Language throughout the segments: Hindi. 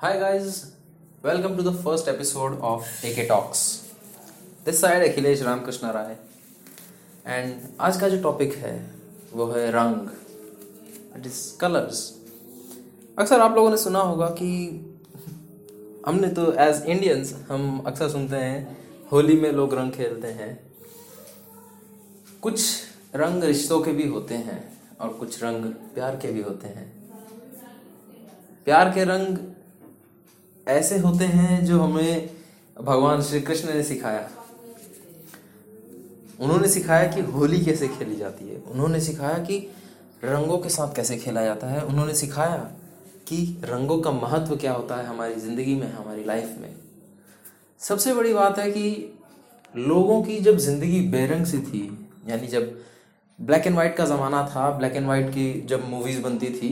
Hi guys, welcome to the first episode of AK Talks. This side Akhilesh Ramakrishna Rai and आज का जो टॉपिक है वो है रंग इट इज़ कलर्स अक्सर आप लोगों ने सुना होगा कि हमने तो एज इंडियंस हम अक्सर सुनते हैं होली में लोग रंग खेलते हैं। कुछ रंग रिश्तों के भी होते हैं और कुछ रंग प्यार के भी होते हैं। प्यार के रंग ऐसे होते हैं जो हमें भगवान श्री कृष्ण ने सिखाया। उन्होंने सिखाया कि होली कैसे खेली जाती है। उन्होंने सिखाया कि रंगों के साथ कैसे खेला जाता है। उन्होंने सिखाया कि रंगों का महत्व क्या होता है हमारी ज़िंदगी में, हमारी लाइफ में। सबसे बड़ी बात है कि लोगों की जब ज़िंदगी बेरंग सी थी, यानी जब ब्लैक एंड वाइट का ज़माना था ब्लैक एंड वाइट की जब मूवीज़ बनती थी,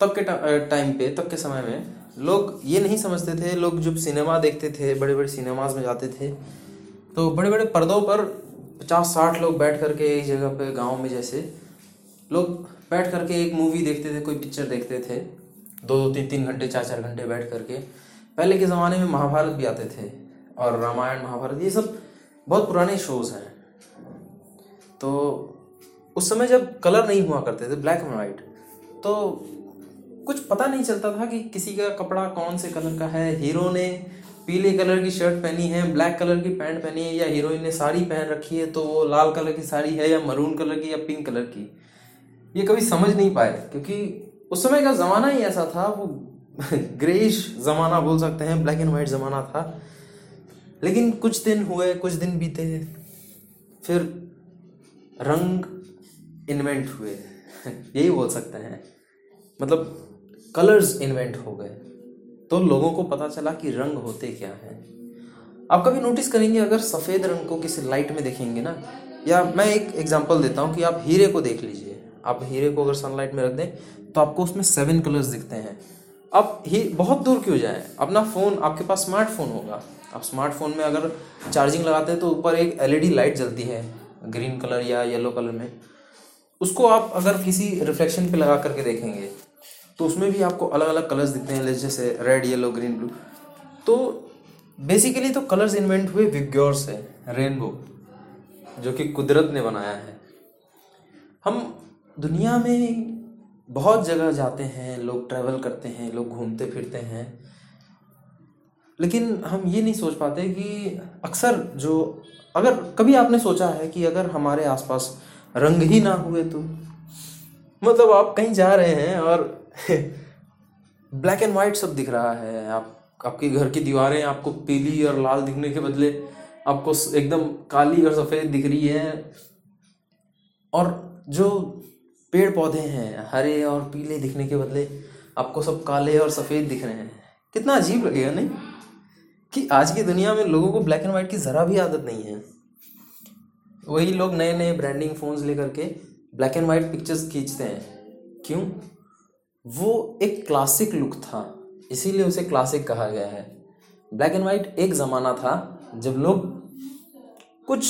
तब के टाइम पे, तब के समय में लोग ये नहीं समझते थे, लोग जब सिनेमा देखते थे बड़े बड़े सिनेमाज में जाते थे तो बड़े बड़े पर्दों पर पचास साठ लोग बैठ करके एक जगह पे गाँव में जैसे लोग बैठ करके एक मूवी देखते थे, कोई पिक्चर देखते थे। दो दो, तीन तीन घंटे चार चार घंटे बैठ करके। पहले के ज़माने में महाभारत भी आते थे और रामायण, महाभारत, ये सब बहुत पुराने शोज़ हैं। तो उस समय जब कलर नहीं हुआ करते थे ब्लैक एंड वाइट तो कुछ पता नहीं चलता था कि किसी का कपड़ा कौन से कलर का है। हीरो ने पीले कलर की शर्ट पहनी है, ब्लैक कलर की पैंट पहनी है, या हीरोइन ने साड़ी पहन रखी है तो वो लाल कलर की साड़ी है या मरून कलर की या पिंक कलर की। ये कभी समझ नहीं पाए, क्योंकि उस समय का ज़माना ही ऐसा था, वो ग्रेश ज़माना बोल सकते हैं, ब्लैक एंड वाइट ज़माना था। लेकिन कुछ दिन हुए, कुछ दिन बीते, फिर रंग इन्वेंट हुए। यही बोल सकते हैं। मतलब कलर्स इन्वेंट हो गए। तो लोगों को पता चला कि रंग होते क्या हैं। आप कभी नोटिस करेंगे, अगर सफ़ेद रंग को किसी लाइट में देखेंगे ना, या मैं एक एग्जांपल देता हूँ कि आप हीरे को देख लीजिए। आप हीरे को अगर सनलाइट में रख दें तो आपको उसमें सेवन कलर्स दिखते हैं। अब ही बहुत दूर क्यों जाए? अपना फ़ोन आपके पास स्मार्टफ़ोन होगा। आप स्मार्टफ़ोन में अगर चार्जिंग लगाते हैं तो ऊपर एक एलईडी लाइट जलती है ग्रीन कलर या येलो कलर में। उसको आप अगर किसी रिफ्लेक्शन पे लगा करके देखेंगे तो उसमें भी आपको अलग अलग कलर्स दिखते हैं जैसे रेड येलो ग्रीन ब्लू तो बेसिकली तो कलर्स इन्वेंट हुए विग्योर से रेनबो जो कि कुदरत ने बनाया है। हम दुनिया में बहुत जगह जाते हैं, लोग ट्रैवल करते हैं, लोग घूमते फिरते हैं, लेकिन हम ये नहीं सोच पाते कि अक्सर जो, अगर कभी आपने सोचा है कि अगर हमारे आसपास रंग ही ना हुए तो मतलब आप कहीं जा रहे हैं और ब्लैक एंड वाइट सब दिख रहा है। आप, आपके घर की दीवारें आपको पीली और लाल दिखने के बदले आपको एकदम काली और सफ़ेद दिख रही है। और जो पेड़ पौधे हैं, हरे और पीले दिखने के बदले आपको सब काले और सफ़ेद दिख रहे हैं। कितना अजीब लगेगा, नहीं? कि आज की दुनिया में लोगों को ब्लैक एंड वाइट की ज़रा भी आदत नहीं है। वही लोग नए नए ब्रांडिंग फ़ोन्स लेकर के ब्लैक एंड वाइट पिक्चर्स खींचते हैं। क्यों? वो एक क्लासिक लुक था, इसीलिए उसे क्लासिक कहा गया है। ब्लैक एंड वाइट एक ज़माना था जब लोग कुछ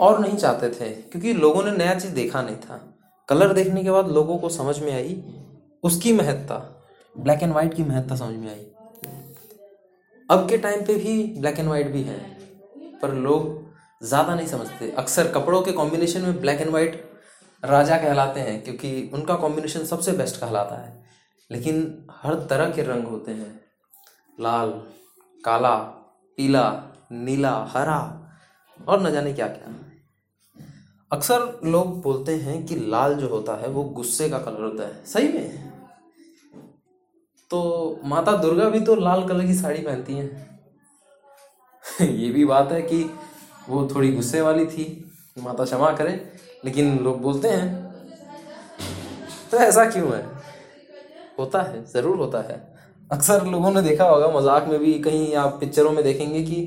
और नहीं चाहते थे, क्योंकि लोगों ने नया चीज़ देखा नहीं था। कलर देखने के बाद लोगों को समझ में आई, उसकी महत्ता ब्लैक एंड वाइट की महत्ता समझ में आई। अब के टाइम पे भी ब्लैक एंड वाइट भी है, पर लोग ज़्यादा नहीं समझते। अक्सर कपड़ों के कॉम्बिनेशन में ब्लैक एंड वाइट राजा कहलाते हैं, क्योंकि उनका कॉम्बिनेशन सबसे बेस्ट कहलाता है। लेकिन हर तरह के रंग होते हैं। लाल, काला, पीला, नीला, हरा और न जाने क्या क्या अक्सर लोग बोलते हैं कि लाल जो होता है, वो गुस्से का कलर होता है। सही में? तो माता दुर्गा भी तो लाल कलर की साड़ी पहनती हैं। ये भी बात है कि वो थोड़ी गुस्से वाली थी। माता क्षमा करे लेकिन लोग बोलते हैं तो ऐसा क्यों है? होता है ज़रूर होता है। अक्सर लोगों ने देखा होगा मज़ाक में भी कहीं आप पिक्चरों में देखेंगे कि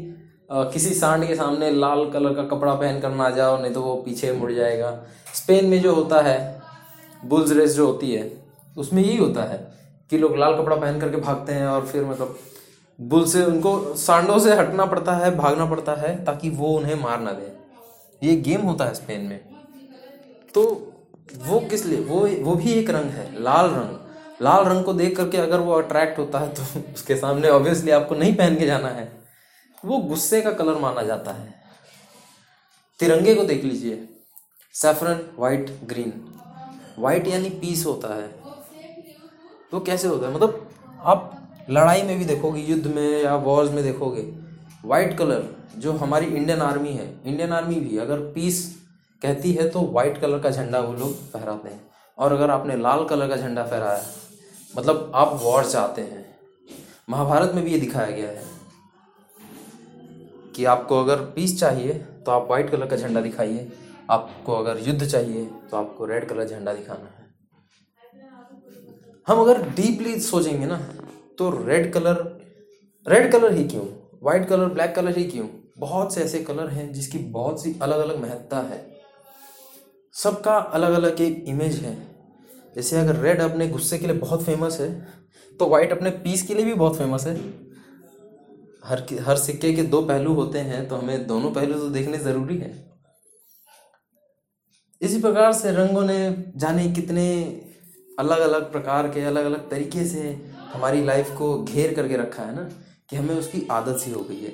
आ, किसी सांड के सामने लाल कलर का कपड़ा पहन कर ना जाओ नहीं तो वो पीछे मुड़ जाएगा। स्पेन में जो होता है बुल्स रेस जो होती है उसमें यही होता है कि लोग लाल कपड़ा पहन करके भागते हैं और फिर मतलब बुल से उनको सांडों से हटना पड़ता है भागना पड़ता है ताकि वो उन्हें मार ना दे। ये गेम होता है स्पेन में। तो वो किस लिए? वो वो भी एक रंग है, लाल रंग। लाल रंग को देख करके अगर वो अट्रैक्ट होता है तो उसके सामने ऑब्वियसली आपको नहीं पहन के जाना है। वो गुस्से का कलर माना जाता है। तिरंगे को देख लीजिए। सेफरन वाइट ग्रीन वाइट यानी पीस होता है। तो कैसे होता है? मतलब आप लड़ाई में भी देखोगे, युद्ध में या वॉर्स में देखोगे वाइट कलर जो हमारी इंडियन आर्मी है इंडियन आर्मी भी अगर पीस कहती है तो वाइट कलर का झंडा वो लोग फहराते हैं। और अगर आपने लाल कलर का झंडा फहराया मतलब आप वॉर चाहते हैं। महाभारत में भी ये दिखाया गया है कि आपको अगर पीस चाहिए तो आप वाइट कलर का झंडा दिखाइए। आपको अगर युद्ध चाहिए तो आपको रेड कलर झंडा दिखाना है। हम अगर डीपली सोचेंगे ना तो रेड कलर रेड कलर ही क्यों? वाइट कलर ब्लैक कलर ही क्यों? बहुत से ऐसे कलर हैं जिसकी बहुत सी अलग अलग महत्ता है। सबका अलग अलग एक इमेज है। जैसे अगर रेड अपने गुस्से के लिए बहुत फ़ेमस है तो वाइट अपने पीस के लिए भी बहुत फ़ेमस है। हर हर सिक्के के दो पहलू होते हैं तो हमें दोनों पहलू तो देखने ज़रूरी है। इसी प्रकार से रंगों ने जाने कितने अलग अलग प्रकार के अलग अलग तरीके से हमारी लाइफ को घेर करके रखा है ना। कि हमें उसकी आदत सी हो गई है।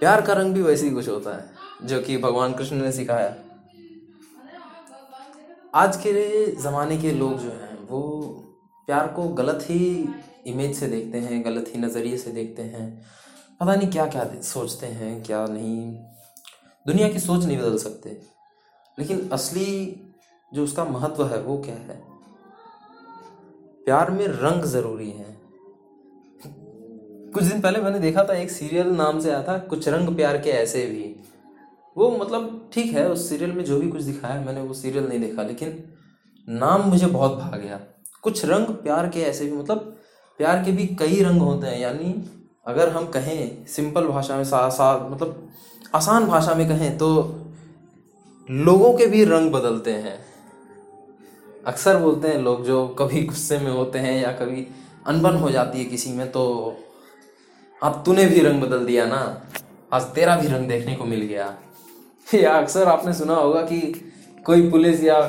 प्यार का रंग भी वैसे ही कुछ होता है, जो कि भगवान कृष्ण ने सिखाया। आज के ज़माने के लोग जो हैं, वो प्यार को गलत ही इमेज से देखते हैं, गलत ही नज़रिए से देखते हैं। पता नहीं क्या क्या सोचते हैं, क्या नहीं। दुनिया की सोच नहीं बदल सकते। लेकिन असली जो उसका महत्व है, वो क्या है? प्यार में रंग ज़रूरी है। कुछ दिन पहले मैंने देखा था, एक सीरियल नाम से आया था, कुछ रंग प्यार के ऐसे भी। वो मतलब ठीक है, उस सीरियल में जो भी कुछ दिखाया, मैंने वो सीरियल नहीं देखा, लेकिन नाम मुझे बहुत भा गया। कुछ रंग प्यार के ऐसे भी मतलब प्यार के भी कई रंग होते हैं, यानी अगर हम कहें सिंपल भाषा में, सा सा मतलब आसान भाषा में कहें तो लोगों के भी रंग बदलते हैं। अक्सर बोलते हैं लोग जो कभी गुस्से में होते हैं या कभी अनबन हो जाती है किसी में तो अब तूने भी रंग बदल दिया ना। आज तेरा भी रंग देखने को मिल गया। या अक्सर आपने सुना होगा कि कोई पुलिस या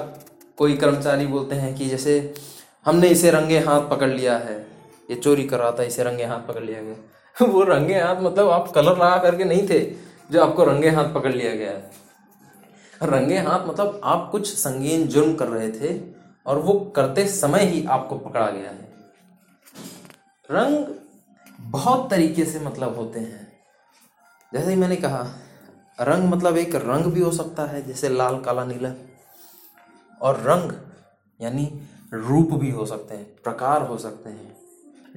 कोई कर्मचारी बोलते हैं कि जैसे, हमने इसे रंगे हाथ पकड़ लिया है। ये चोरी कर रहा था, इसे रंगे हाथ पकड़ लिया गया। वो रंगे हाथ मतलब आप कलर लगा करके नहीं थे, जो आपको रंगे हाथ पकड़ लिया गया है। रंगे हाथ मतलब आप कुछ संगीन जुर्म कर रहे थे और वो करते समय ही आपको पकड़ा गया है। रंग बहुत तरीके से मतलब होते हैं। जैसे ही मैंने कहा, रंग मतलब एक रंग भी हो सकता है, जैसे लाल, काला, नीला। और रंग, यानी रूप भी हो सकते हैं, प्रकार हो सकते हैं।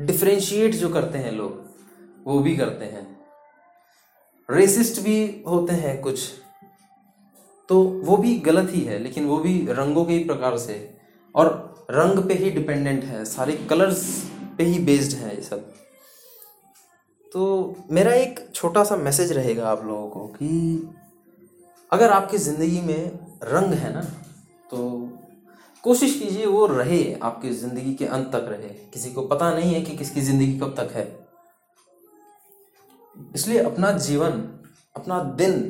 डिफ्रेंशिएट जो करते हैं लोग, वो भी करते हैं। रेसिस्ट भी होते हैं कुछ। तो वो भी गलत ही है, लेकिन वो भी रंगों के ही प्रकार से। और रंग पे ही डिपेंडेंट है, सारे कलर्स पे ही बेस्ड है ये सब। तो मेरा एक छोटा सा मैसेज रहेगा आप लोगों को कि अगर आपकी ज़िंदगी में रंग है ना तो कोशिश कीजिए वो रहे, आपकी ज़िंदगी के अंत तक रहे। किसी को पता नहीं है कि किसकी ज़िंदगी कब तक है। इसलिए अपना जीवन, अपना दिन,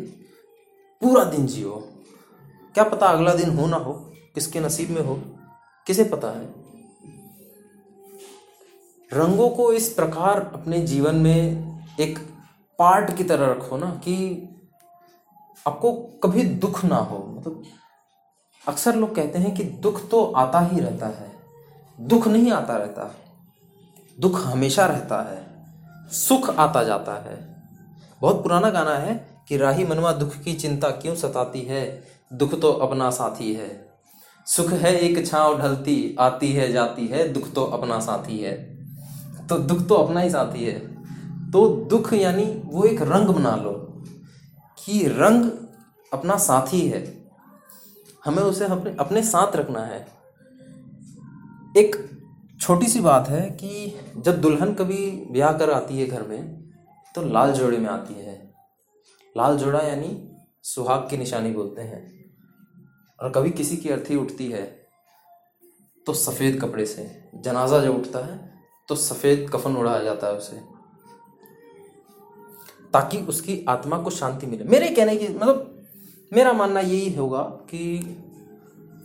पूरा दिन जियो। क्या पता अगला दिन हो ना हो, किसके नसीब में हो, किसे पता है। रंगों को इस प्रकार अपने जीवन में एक पार्ट की तरह रखो ना कि आपको कभी दुख ना हो। मतलब अक्सर लोग कहते हैं कि दुख तो आता ही रहता है। दुख नहीं आता रहता। दुख हमेशा रहता है। सुख आता जाता है। बहुत पुराना गाना है कि राही मनवा दुख की चिंता क्यों सताती है? दुख तो अपना साथी है। सुख है एक छांव ढलती, आती है जाती है। दुख तो अपना साथी है। तो दुख तो अपना ही साथी है। तो दुख यानी वो एक रंग बना लो कि रंग अपना साथी है। हमें उसे अपने अपने साथ रखना है। एक छोटी सी बात है कि जब दुल्हन कभी ब्याह कर आती है घर में तो लाल जोड़े में आती है। लाल जोड़ा यानी सुहाग की निशानी बोलते हैं। और कभी किसी की अर्थी उठती है तो सफ़ेद कपड़े से, जनाजा जो उठता है तो सफ़ेद कफन उड़ाया जाता है उसे। ताकि उसकी आत्मा को शांति मिले। मेरे कहने की मतलब मेरा मानना यही होगा कि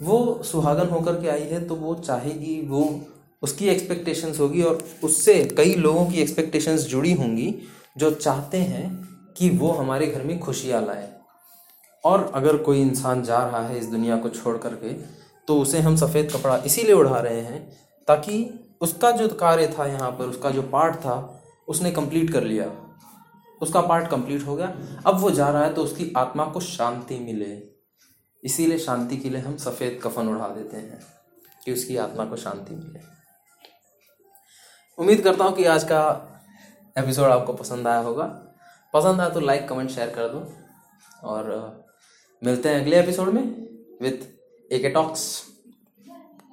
वो सुहागन होकर के आई है तो वो चाहेगी, वो उसकी एक्सपेक्टेशंस होगी और उससे कई लोगों की एक्सपेक्टेशंस जुड़ी होंगी, जो चाहते हैं कि वो हमारे घर में खुशियाँ लाए। और अगर कोई इंसान जा रहा है इस दुनिया को छोड़ करके तो उसे हम सफ़ेद कपड़ा इसीलिए उड़ा रहे हैं ताकि उसका जो कार्य था यहाँ पर, उसका जो पार्ट था, उसने कंप्लीट कर लिया। उसका पार्ट कंप्लीट हो गया। अब वो जा रहा है तो उसकी आत्मा को शांति मिले। इसीलिए शांति के लिए हम सफ़ेद कफन उड़ा देते हैं कि उसकी आत्मा को शांति मिले। उम्मीद करता हूँ कि आज का एपिसोड आपको पसंद आया होगा। पसंद आया तो लाइक कमेंट शेयर कर दो। और, मिलते हैं अगले एपिसोड में विथ ए के टॉक्स